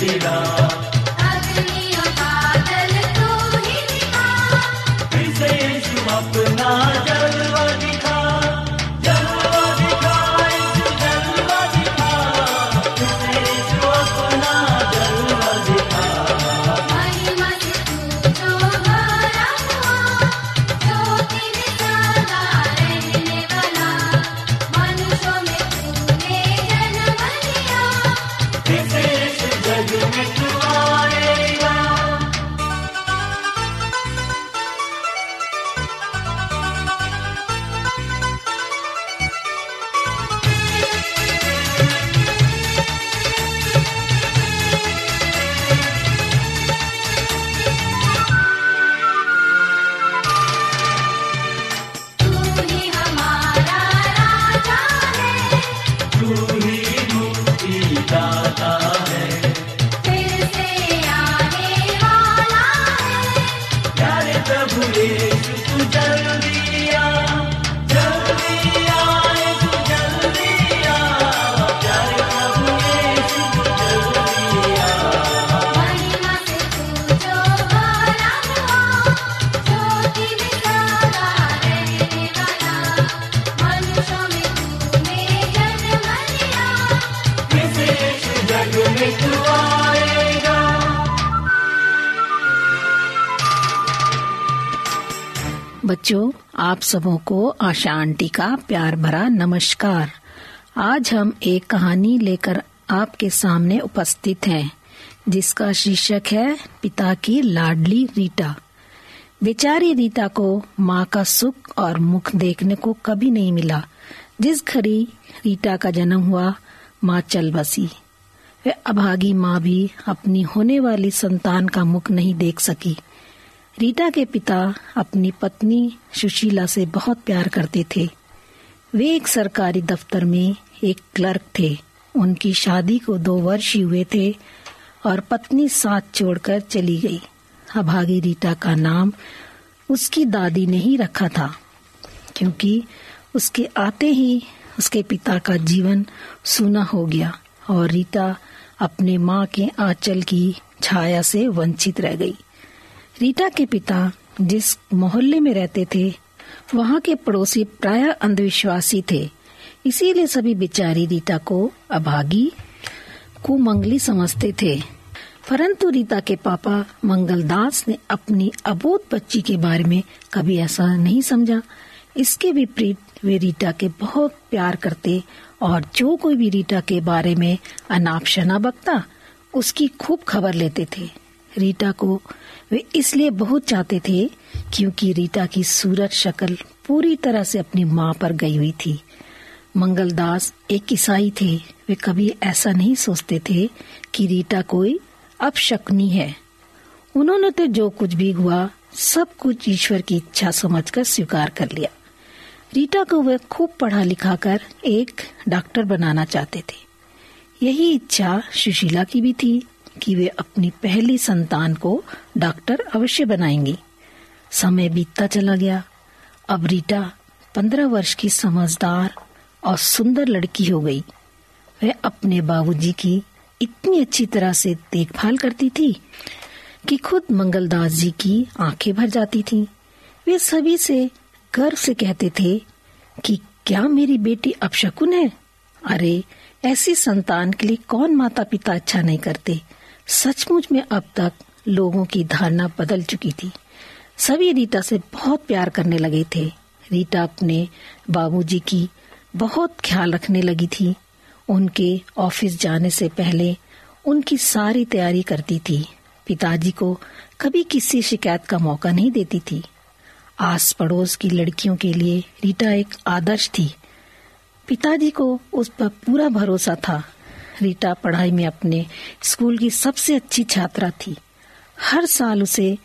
बता अग्नि Tell you the आप सबों को आशा आंटी का प्यार भरा नमस्कार। आज हम एक कहानी लेकर आपके सामने उपस्थित हैं, जिसका शीर्षक है, पिता की लाडली रीटा। बेचारी रीटा को माँ का सुख और मुख देखने को कभी नहीं मिला। जिस घड़ी रीटा का जन्म हुआ, माँ चल बसी। वे अभागी माँ भी अपनी होने वाली संतान का मुख नहीं देख सकी। रीटा के पिता अपनी पत्नी सुशीला से बहुत प्यार करते थे। वे एक सरकारी दफ्तर में एक क्लर्क थे। उनकी शादी को दो वर्ष ही हुए थे और पत्नी साथ छोड़कर चली गई। अभागी रीटा का नाम उसकी दादी ने ही रखा था, क्योंकि उसके आते ही उसके पिता का जीवन सूना हो गया और रीटा अपने माँ के आंचल की छाया से वंचित रह गई। रीटा के पिता जिस मोहल्ले में रहते थे, वहाँ के पड़ोसी प्राय अंधविश्वासी थे। इसीलिए सभी बिचारी रीटा को अभागी, कुमंगली समझते थे। परंतु रीता के पापा मंगलदास ने अपनी अबोध बच्ची के बारे में कभी ऐसा नहीं समझा। इसके विपरीत वे रीटा के बहुत प्यार करते और जो कोई भी रीटा के बारे में अनाप शना बकता, उसकी खूब खबर लेते थे। रीटा को। वे इसलिए बहुत चाहते थे क्योंकि रीटा की सूरत शक्ल पूरी तरह से अपनी माँ पर गई हुई थी। मंगलदास एक ईसाई थे। वे कभी ऐसा नहीं सोचते थे कि रीटा कोई अपशकुनी है। उन्होंने तो जो कुछ भी हुआ, सब कुछ ईश्वर की इच्छा समझकर स्वीकार कर लिया। रीटा को वे खूब पढ़ा लिखा कर एक डॉक्टर बनाना चाहते थे। यही इच्छा सुशीला की भी थी। कि वे अपनी पहली संतान को डॉक्टर अवश्य बनाएँगी। समय बीतता चला गया। अब रीटा पंद्रह वर्ष की समझदार और सुंदर लड़की हो गई। वह अपने बाबूजी की इतनी अच्छी तरह से देखभाल करती थी कि खुद मंगलदास जी की आँखें भर जाती थीं। वे सभी से गर्व से कहते थे कि क्या मेरी बेटी अपशकुन है? अरे, ऐसी संतान के लिए कौन माता पिता अच्छा नहीं करते? सचमुच में अब तक लोगों की धारणा बदल चुकी थी। सभी रीटा से बहुत प्यार करने लगे थे। रीटा अपने बाबूजी की बहुत ख्याल रखने लगी थी। उनके ऑफ़िस जाने से पहले उनकी सारी तैयारी करती थी। पिताजी को कभी किसी शिकायत का मौका नहीं देती थी। आस पड़ोस की लड़कियों के लिए रीटा एक आदर्श थी। पिताजी को उस पर पूरा भरोसा था। रीटा पढ़ाई में अपने स्कूल की सबसे अच्छी छात्रा थी। हर साल उसे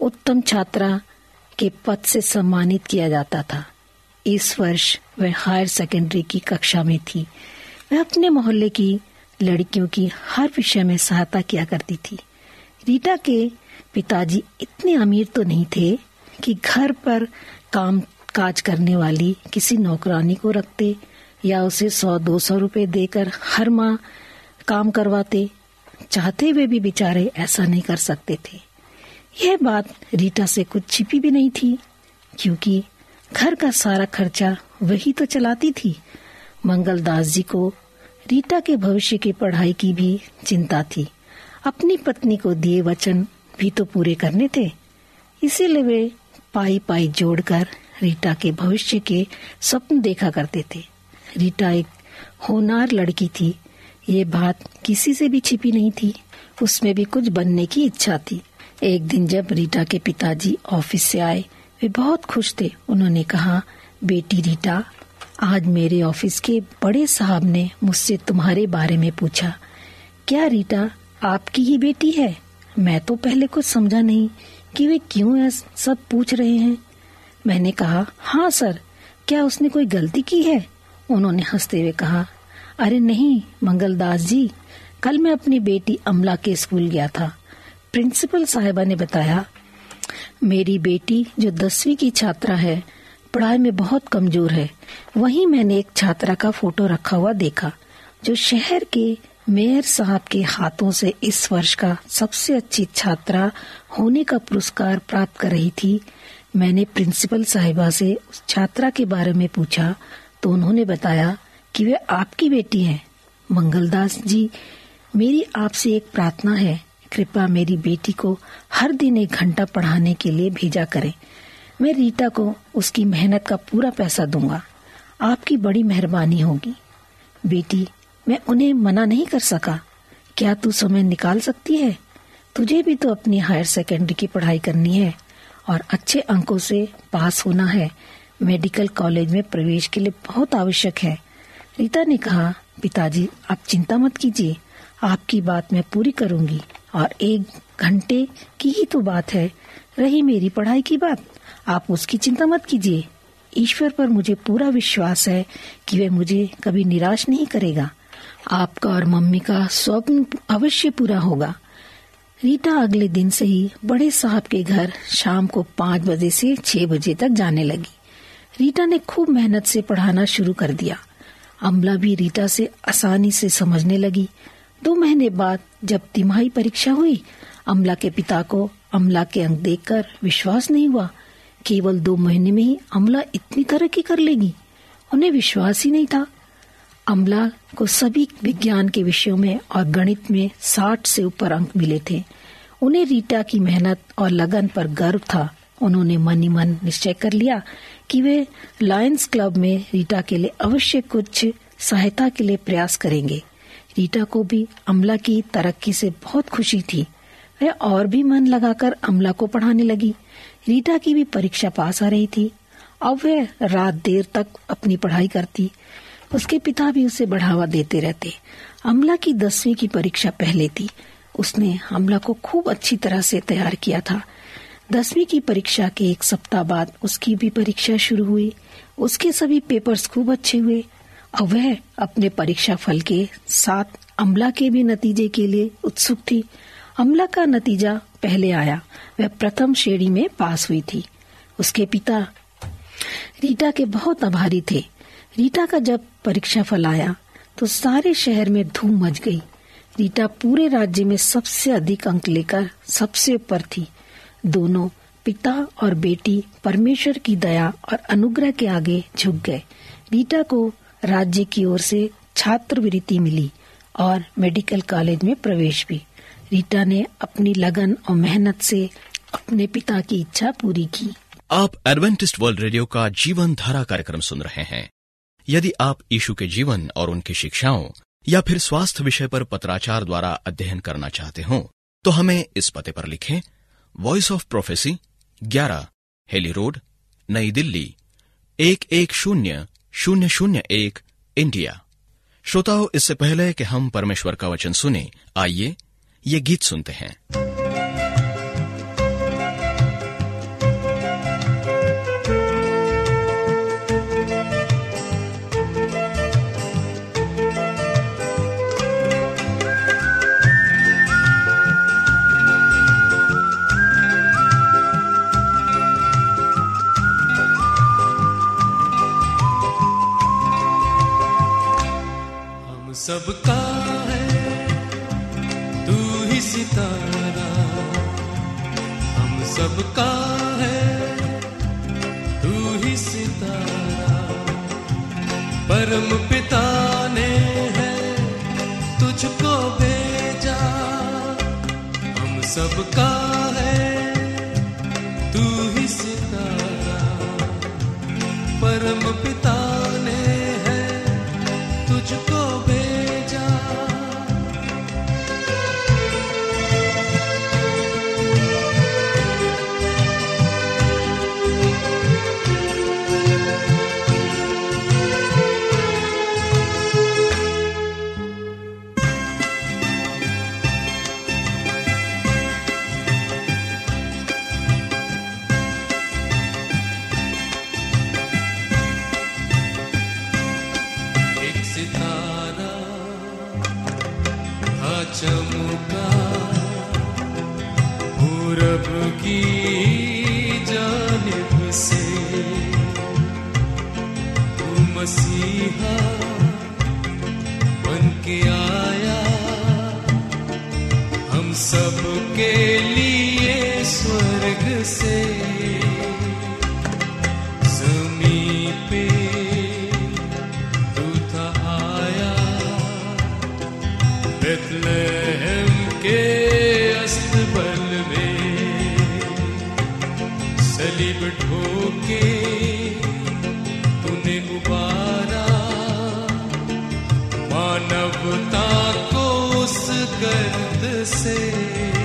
उत्तम छात्रा के पद से सम्मानित किया जाता था। इस वर्ष वह हायर सेकेंडरी की कक्षा में थी। वह अपने मोहल्ले की लड़कियों की हर विषय में सहायता किया करती थी। रीटा के पिताजी इतने अमीर तो नहीं थे कि घर पर काम काज करने वाली किसी नौकरानी को रखते या उसे सौ दो सौ रुपए देकर हर माह काम करवाते, चाहते हुए भी बेचारे ऐसा नहीं कर सकते थे। यह बात रीटा से कुछ छिपी भी नहीं थी, क्योंकि घर का सारा खर्चा वही तो चलाती थी। मंगलदास जी को रीटा के भविष्य की पढ़ाई की भी चिंता थी। अपनी पत्नी को दिए वचन भी तो पूरे करने थे। इसीलिए वे पाई पाई जोड़कर रीटा के भविष्य के स्वप्न देखा करते थे। रीटा एक होनार लड़की थी। ये बात किसी से भी छिपी नहीं थी। उसमें भी कुछ बनने की इच्छा थी। एक दिन जब रीटा के पिताजी ऑफ़िस से आए, वे बहुत खुश थे। उन्होंने कहा, बेटी रीटा, आज मेरे ऑफ़िस के बड़े साहब ने मुझसे तुम्हारे बारे में पूछा, क्या रीटा आपकी ही बेटी है? मैं तो पहले कुछ समझा नहीं कि वे क्यों सब पूछ रहे हैं। मैंने कहा हाँ सर, क्या उसने कोई गलती की है? उन्होंने हँसते हुए कहा, अरे नहीं, मंगलदास जी, कल मैं अपनी बेटी अमला के स्कूल गया था। प्रिंसिपल साहिबा ने बताया, मेरी बेटी जो दसवीं की छात्रा है, पढ़ाई में बहुत कमज़ोर है। वहीं मैंने एक छात्रा का फ़ोटो रखा हुआ देखा, जो शहर के मेयर साहब के हाथों से इस वर्ष का सबसे अच्छी छात्रा होने का पुरस्कार प्राप्त कर रही थी। मैंने प्रिंसिपल साहिबा से उस छात्रा के बारे में पूछा तो उन्होंने बताया कि वे आपकी बेटी हैं। मंगलदास जी, मेरी आपसे एक प्रार्थना है। कृपा मेरी बेटी को हर दिन एक घंटा पढ़ाने के लिए भेजा करें। मैं रीटा को उसकी मेहनत का पूरा पैसा दूँगा। आपकी बड़ी मेहरबानी होगी। बेटी, मैं उन्हें मना नहीं कर सका। क्या तू समय निकाल सकती है? तुझे भी तो अपनी हायर सेकेंडरी की पढ़ाई करनी है और अच्छे अंकों से पास होना है। मेडिकल कॉलेज में प्रवेश के लिए बहुत आवश्यक है। रीता ने कहा, पिताजी, आप चिंता मत कीजिए, आपकी बात मैं पूरी करूँगी और एक घंटे की ही तो बात है। रही मेरी पढ़ाई की बात, आप उसकी चिंता मत कीजिए। ईश्वर पर मुझे पूरा विश्वास है कि वह मुझे कभी निराश नहीं करेगा। आपका और मम्मी का स्वप्न अवश्य पूरा होगा। रीटा अगले दिन से ही बड़े साहब के घर शाम को पाँच बजे से छह बजे तक जाने लगी। रीटा ने खूब मेहनत से पढ़ाना शुरू कर दिया। अमला भी रीटा से आसानी से समझने लगी। दो महीने बाद जब तिमाही परीक्षा हुई, अमला के पिता को अमला के अंक देखकर विश्वास नहीं हुआ। केवल दो महीने में ही अमला इतनी तरक्की कर लेगी। उन्हें विश्वास ही नहीं था। अमला को सभी विज्ञान के विषयों में और गणित में साठ से ऊपर अंक मिले थे। उन्हें रीटा की मेहनत और लगन पर गर्व था। उन्होंने मन ही मन निश्चय कर लिया कि वे लायंस क्लब में रीटा के लिए अवश्य कुछ सहायता के लिए प्रयास करेंगे। रीटा को भी अमला की तरक्की से बहुत खुशी थी। वह और भी मन लगाकर अमला को पढ़ाने लगी। रीटा की भी परीक्षा पास आ रही थी। अब वह रात देर तक अपनी पढ़ाई करती। उसके पिता भी उसे बढ़ावा देते रहते। अमला की दसवीं की परीक्षा पहले थी। उसने अमला को खूब अच्छी तरह से तैयार किया था। दसवीं की परीक्षा के एक सप्ताह बाद उसकी भी परीक्षा शुरू हुई। उसके सभी पेपर्स खूब अच्छे हुए। और वह अपने परीक्षा फल के साथ अमला के भी नतीजे के लिए उत्सुक थी। अमला का नतीजा पहले आया। वह प्रथम श्रेणी में पास हुई थी। उसके पिता रीटा के बहुत आभारी थे। रीटा का जब परीक्षा फल आया तो सारे शहर में धूम मच गई। रीटा पूरे राज्य में सबसे अधिक अंक लेकर सबसे ऊपर थी। दोनों, पिता और बेटी, परमेश्वर की दया और अनुग्रह के आगे झुक गए। रीटा को राज्य की ओर से छात्रवृत्ति मिली और मेडिकल कॉलेज में प्रवेश भी। रीटा ने अपनी लगन और मेहनत से अपने पिता की इच्छा पूरी की। आप एडवेंटिस्ट वर्ल्ड रेडियो का जीवन धारा कार्यक्रम सुन रहे हैं। यदि आप यीशु के जीवन और उनकी शिक्षाओं या फिर स्वास्थ्य विषय पर पत्राचार द्वारा अध्ययन करना चाहते हो तो हमें इस पते पर लिखें Voice of Prophecy 11 Hailey Road New Delhi, एक एक शून्य शून्य शून्य एक इंडिया श्रोताओं, इससे पहले कि हम परमेश्वर का वचन सुने, आइए ये गीत सुनते हैं। सबका है, तू ही सितारा। हम सबका है, तू ही सितारा। परम पिता ने है, तुझको भेजा। हम सबका है मानवता को उस गर्द से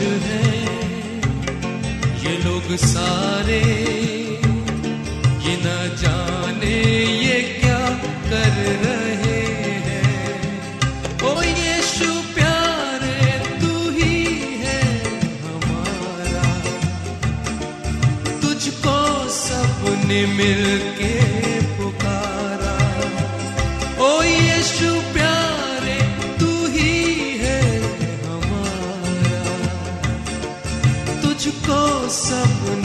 है ये लोग सारे। ये न जाने ये क्या कर रहे हैं। ओ यीशु प्यारे, तू ही है हमारा। तुझको सबने मिलके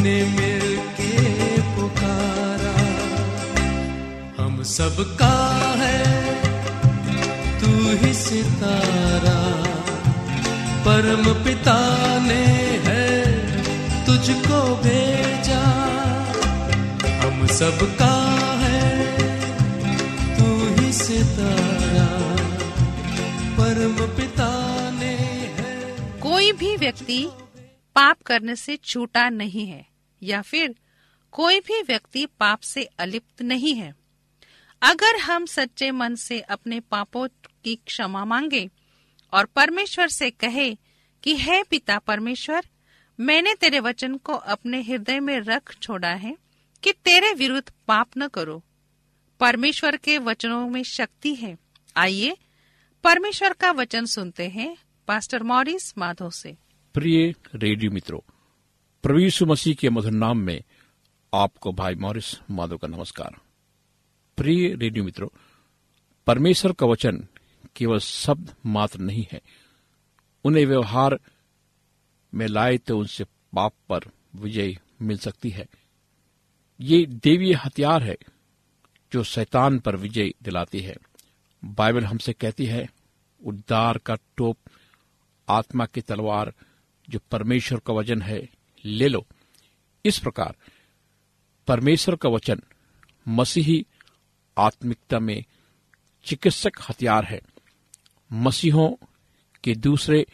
सबने मिलके पुकारा। हम सबका है, तू ही सितारा। परम पिता ने है, तुझको भेजा। हम सबका है, तू ही सितारा। परम पिता ने है। कोई भी व्यक्ति पाप करने से छूटा नहीं है। या फिर कोई भी व्यक्ति पाप से अलिप्त नहीं है। अगर हम सच्चे मन से अपने पापों की क्षमा मांगे और परमेश्वर से कहे कि, हे पिता परमेश्वर, मैंने तेरे वचन को अपने हृदय में रख छोड़ा है कि तेरे विरुद्ध पाप न करो। परमेश्वर के वचनों में शक्ति है। आइए परमेश्वर का वचन सुनते हैं, पास्टर मॉरिस माधो से। प्रिय रेडियो मित्रों यीशु मसीह के मधुर नाम में आपको भाई मॉरिस माधव का नमस्कार। प्रिय रेडियो मित्रों, परमेश्वर का वचन केवल शब्द मात्र नहीं है। उन्हें व्यवहार में लाए तो उनसे पाप पर विजय मिल सकती है। ये देवीय हथियार है जो शैतान पर विजय दिलाती है। बाइबल हमसे कहती है, उद्धार का टोप आत्मा की तलवार जो परमेश्वर का वचन है ले लो। इस प्रकार परमेश्वर का वचन मसीही आत्मिकता में चिकित्सक हथियार है। मसीहों के दूसरे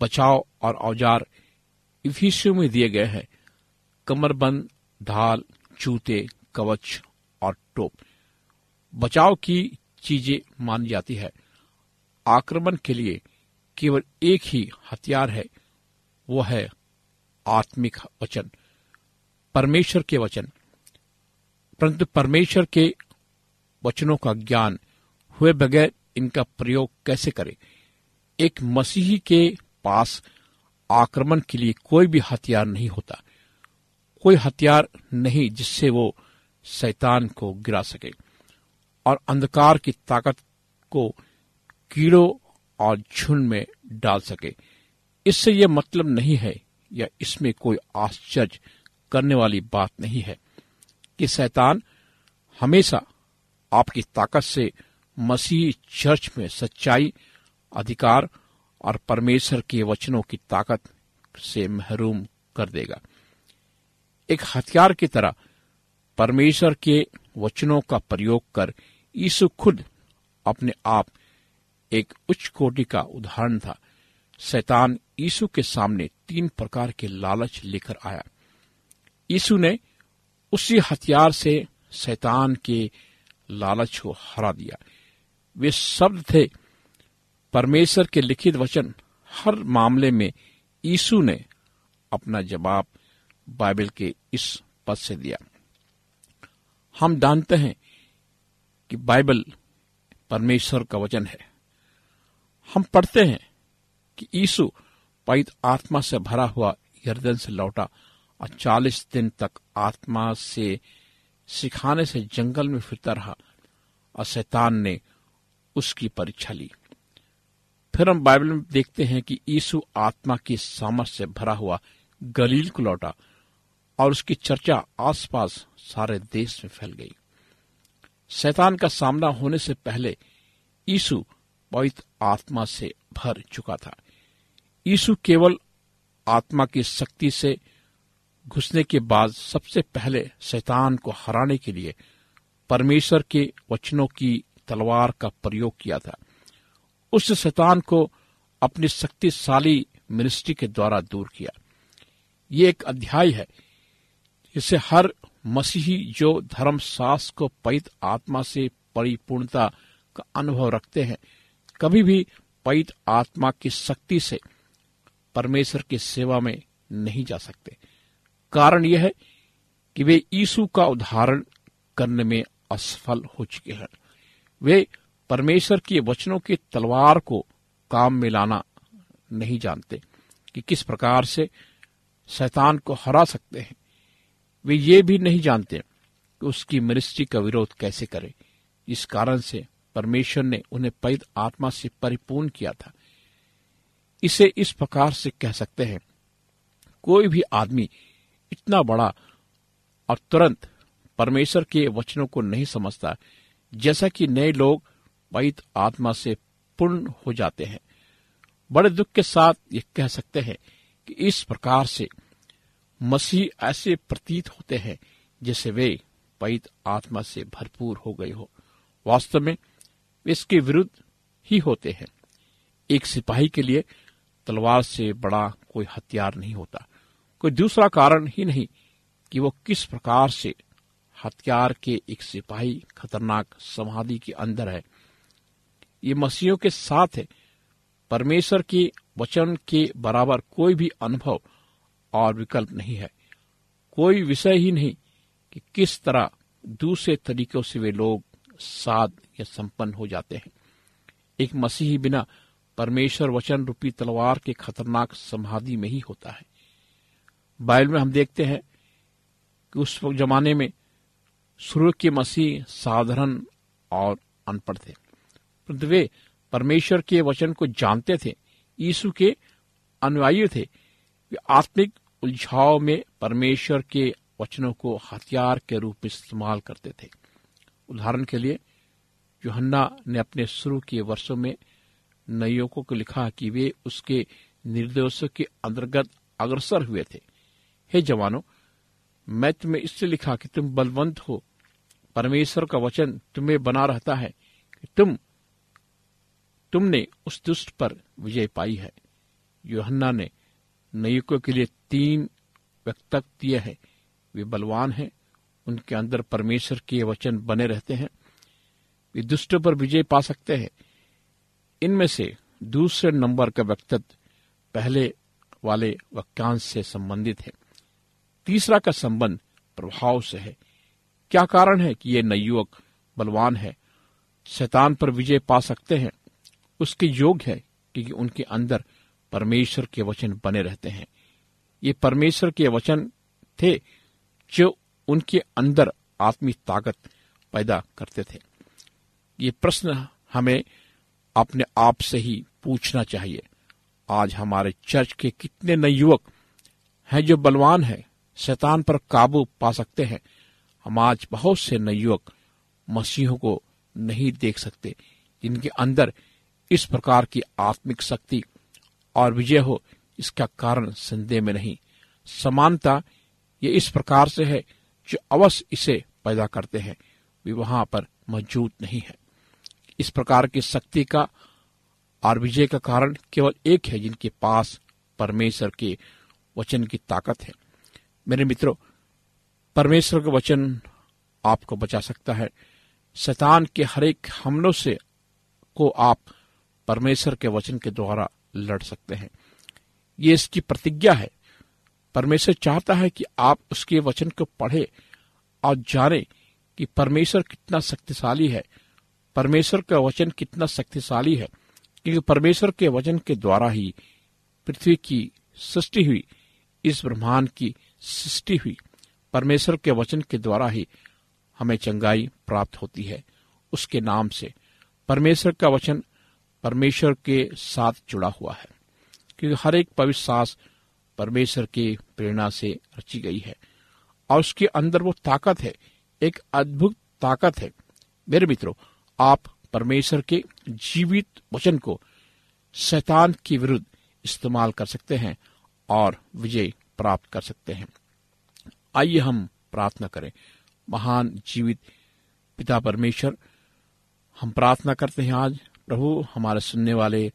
बचाव और औज़ार इफिसियों में दिए गए हैं। कमरबंद ढाल जूते, कवच और टोप। बचाव की चीज़ें मानी जाती है। आक्रमण के लिए केवल एक ही हथियार है, वो है आत्मिक वचन, परमेश्वर के वचन। परंतु परमेश्वर के वचनों का ज्ञान हुए बगैर इनका प्रयोग कैसे करें? एक मसीही के पास आक्रमण के लिए कोई भी हथियार नहीं होता। कोई हथियार नहीं जिससे वो शैतान को गिरा सके। और अंधकार की ताकत को कीड़ों और झुंड में डाल सके। इससे यह मतलब नहीं है या इसमें कोई आश्चर्य करने वाली बात नहीं है कि शैतान हमेशा आपकी ताकत से मसीह चर्च में सच्चाई, अधिकार और परमेश्वर के वचनों की ताकत से महरूम कर देगा। एक हथियार की तरह परमेश्वर के वचनों का प्रयोग कर यीशु खुद अपने आप एक उच्च कोटि का उदाहरण था। शैतान यीशु के सामने तीन प्रकार के लालच लेकर आया। यीशु ने उसी हथियार से शैतान के लालच को हरा दिया। वे शब्द थे, परमेश्वर के लिखित वचन, हर मामले में यीशु ने अपना जवाब बाइबल के इस पद से दिया। हम जानते हैं कि बाइबल परमेश्वर का वचन है। हम पढ़ते हैं कि यीशु पवित्र आत्मा से भरा हुआ यर्दन से लौटा और चालीस दिन तक आत्मा से सिखाने से जंगल में फिरता रहा और शैतान ने उसकी परीक्षा ली। फिर हम बाइबल में देखते हैं कि यीशु आत्मा की सामर्थ से भरा हुआ गलील को लौटा और उसकी चर्चा आसपास सारे देश में फैल गई। शैतान का सामना होने से पहले यीशु पवित्र आत्मा से भर चुका था। यीशु केवल आत्मा की शक्ति से घुसने के बाद सबसे पहले शैतान को हराने के लिए परमेश्वर के वचनों की तलवार का प्रयोग किया था। उस शैतान को अपनी शक्तिशाली मिनिस्ट्री के द्वारा दूर किया। ये एक अध्याय है, जिसे हर मसीही जो धर्मशास्त्र को पैत आत्मा से परिपूर्णता का अनुभव रखते हैं, कभी भी पैत आत्मा की शक्ति से परमेश्वर की सेवा में नहीं जा सकते। कारण यह है कि वे यीशु का उदाहरण करने में असफल हो चुके हैं। वे परमेश्वर के वचनों की तलवार को काम में लाना नहीं जानते कि किस प्रकार से शैतान को हरा सकते हैं। वे ये भी नहीं जानते कि उसकी मिनिस्ट्री का विरोध कैसे करें। इस कारण से परमेश्वर ने उन्हें पैद आत्मा से परिपूर्ण किया था। इसे इस प्रकार से कह सकते हैं, कोई भी आदमी इतना बड़ा और तुरंत परमेश्वर के वचनों को नहीं समझता, जैसा कि नए लोग पवित्र आत्मा से पूर्ण हो जाते हैं। बड़े दुख के साथ ये कह सकते हैं कि इस प्रकार से मसीह ऐसे प्रतीत होते हैं, जैसे वे पवित्र आत्मा से भरपूर हो गए हो। वास्तव में इसके विरुद्ध ही होते हैं। एक सिपाही के लिए तलवार से बड़ा कोई हथियार नहीं होता। कोई दूसरा कारण ही नहीं कि वो किस प्रकार से हथियार के एक सिपाही खतरनाक समाधि के अंदर है। ये मसीहों के साथ है। परमेश्वर के वचन के बराबर कोई भी अनुभव और विकल्प नहीं है। कोई विषय ही नहीं कि किस तरह दूसरे तरीकों से वे लोग साध या संपन्न हो जाते हैं। एक मसीही बिना परमेश्वर वचन रूपी तलवार के खतरनाक समाधि में ही होता है। बाइबल में हम देखते हैं कि उस जमाने में सूर्य के मसीह साधारण और अनपढ़ थे। वे परमेश्वर के वचन को जानते थे, यीशु के अनुयायी थे। वे आत्मिक उलझाव में परमेश्वर के वचनों को हथियार के रूप में इस्तेमाल करते थे। उदाहरण के लिए, यूहन्ना ने अपने शुरू के वर्षों में नयोकों को लिखा कि वे उसके निर्देशों के अंतर्गत अग्रसर हुए थे। हे जवानों, मैं तुम्हें इसलिए लिखा कि तुम बलवंत हो। परमेश्वर का वचन तुम्हें बना रहता है कि तुम, तुमने उस दुष्ट पर विजय पाई है। योहन्ना ने नयुकों के लिए तीन व्यक्तक दिए हैं। वे बलवान हैं, उनके अंदर परमेश्वर के वचन बने रहते हैं। वे दुष्टों पर विजय पा सकते हैं। इनमें से दूसरे नंबर का व्यक्तित्व पहले वाले वाक्यांश से संबंधित है। तीसरा का संबंध प्रभाव से है। क्या कारण है कि ये नयुवक बलवान है? शैतान पर विजय पा सकते हैं। उसके योग है क्योंकि उनके अंदर परमेश्वर के वचन बने रहते हैं। ये परमेश्वर के वचन थे जो उनके अंदर आत्मिक ताकत पैदा करते थे। ये प्रश्न हमें अपने आप से ही पूछना चाहिए, आज हमारे चर्च के कितने नए युवक हैं जो बलवान हैं, शैतान पर काबू पा सकते हैं। हम आज बहुत से नए युवक मसीहों को नहीं देख सकते, जिनके अंदर इस प्रकार की आत्मिक शक्ति और विजय हो, इसका कारण संदेह में नहीं। समानता ये इस प्रकार से है जो अवश्य इसे पैदा करते हैं। वे वहाँ पर मौजूद नहीं है। इस प्रकार की शक्ति का और विजय का कारण केवल एक है, जिनके पास परमेश्वर के वचन की ताकत है। मेरे मित्रों, परमेश्वर का वचन आपको बचा सकता है। शैतान के हरेक हमलों से को आप परमेश्वर के वचन के द्वारा लड़ सकते हैं। ये इसकी प्रतिज्ञा है। परमेश्वर चाहता है कि आप उसके वचन को पढ़े और जाने कि परमेश्वर कितना शक्तिशाली है। परमेश्वर का वचन कितना शक्तिशाली है क्योंकि परमेश्वर के वचन के द्वारा ही पृथ्वी की सृष्टि हुई, इस ब्रह्मांड की सृष्टि हुई। परमेश्वर के वचन के द्वारा ही हमें चंगाई प्राप्त होती है उसके नाम से। परमेश्वर का वचन परमेश्वर के साथ जुड़ा हुआ है, क्योंकि हर एक पवित्र सास परमेश्वर के प्रेरणा से रची गई है और उसके अंदर वो ताकत है, एक अद्भुत ताकत है। मेरे मित्रों आप परमेश्वर के जीवित वचन को शैतान के विरुद्ध इस्तेमाल कर सकते हैं और विजय प्राप्त कर सकते हैं। आइए हम प्रार्थना करें। महान जीवित पिता परमेश्वर, हम प्रार्थना करते हैं आज, प्रभु, हमारे सुनने वाले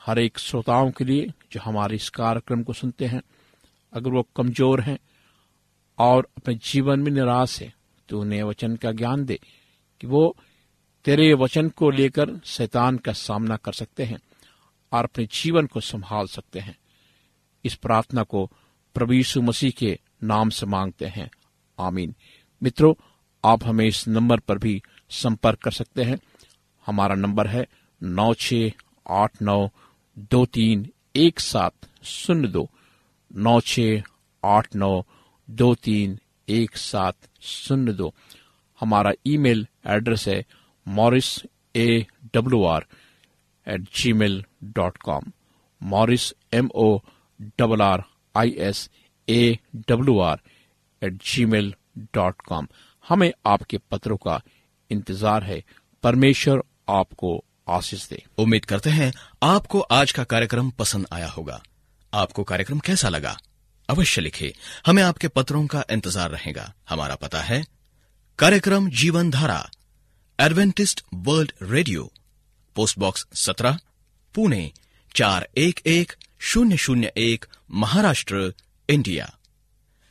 हर एक श्रोताओं के लिए जो हमारे इस कार्यक्रम को सुनते हैं, अगर वो कमज़ोर हैं और अपने जीवन में निराश है तो उन्हें वचन का ज्ञान दे कि वो तेरे वचन को लेकर शैतान का सामना कर सकते हैं और अपने जीवन को संभाल सकते हैं। इस प्रार्थना को प्रभु मसीह के नाम से मांगते हैं। आमीन। मित्रों, आप हमें इस नंबर पर भी संपर्क कर सकते हैं। हमारा नंबर है नौ छ आठ नौ दो तीन एक सात शून्य दो। नौ छ आठ नौ दो तीन एक सात शून्य दो। हमारा ईमेल एड्रेस है Morris A W R at Gmail dot com Morris M O double R I S A W R at Gmail dot com हमें आपके पत्रों का इंतज़ार है। परमेश्वर आपको आशीष दे। उम्मीद करते हैं आपको आज का कार्यक्रम पसंद आया होगा। आपको कार्यक्रम कैसा लगा? अवश्य लिखे। हमें आपके पत्रों का इंतज़ार रहेगा। हमारा पता है कार्यक्रम जीवन धारा Adventist World Radio post box सत्रह, पुणे, चार एक एक शून्य शून्य एक, महाराष्ट्र, इंडिया।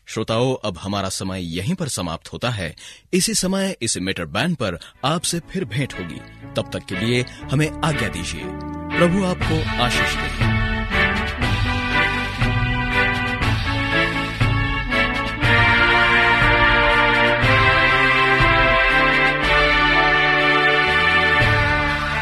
श्रोताओं, अब हमारा समय यहीं पर समाप्त होता है। इसी समय, इस मीटर बैंड पर आपसे फिर भेंट होगी। तब तक के लिए हमें आज्ञा दीजिए। प्रभु आपको आशीष दे।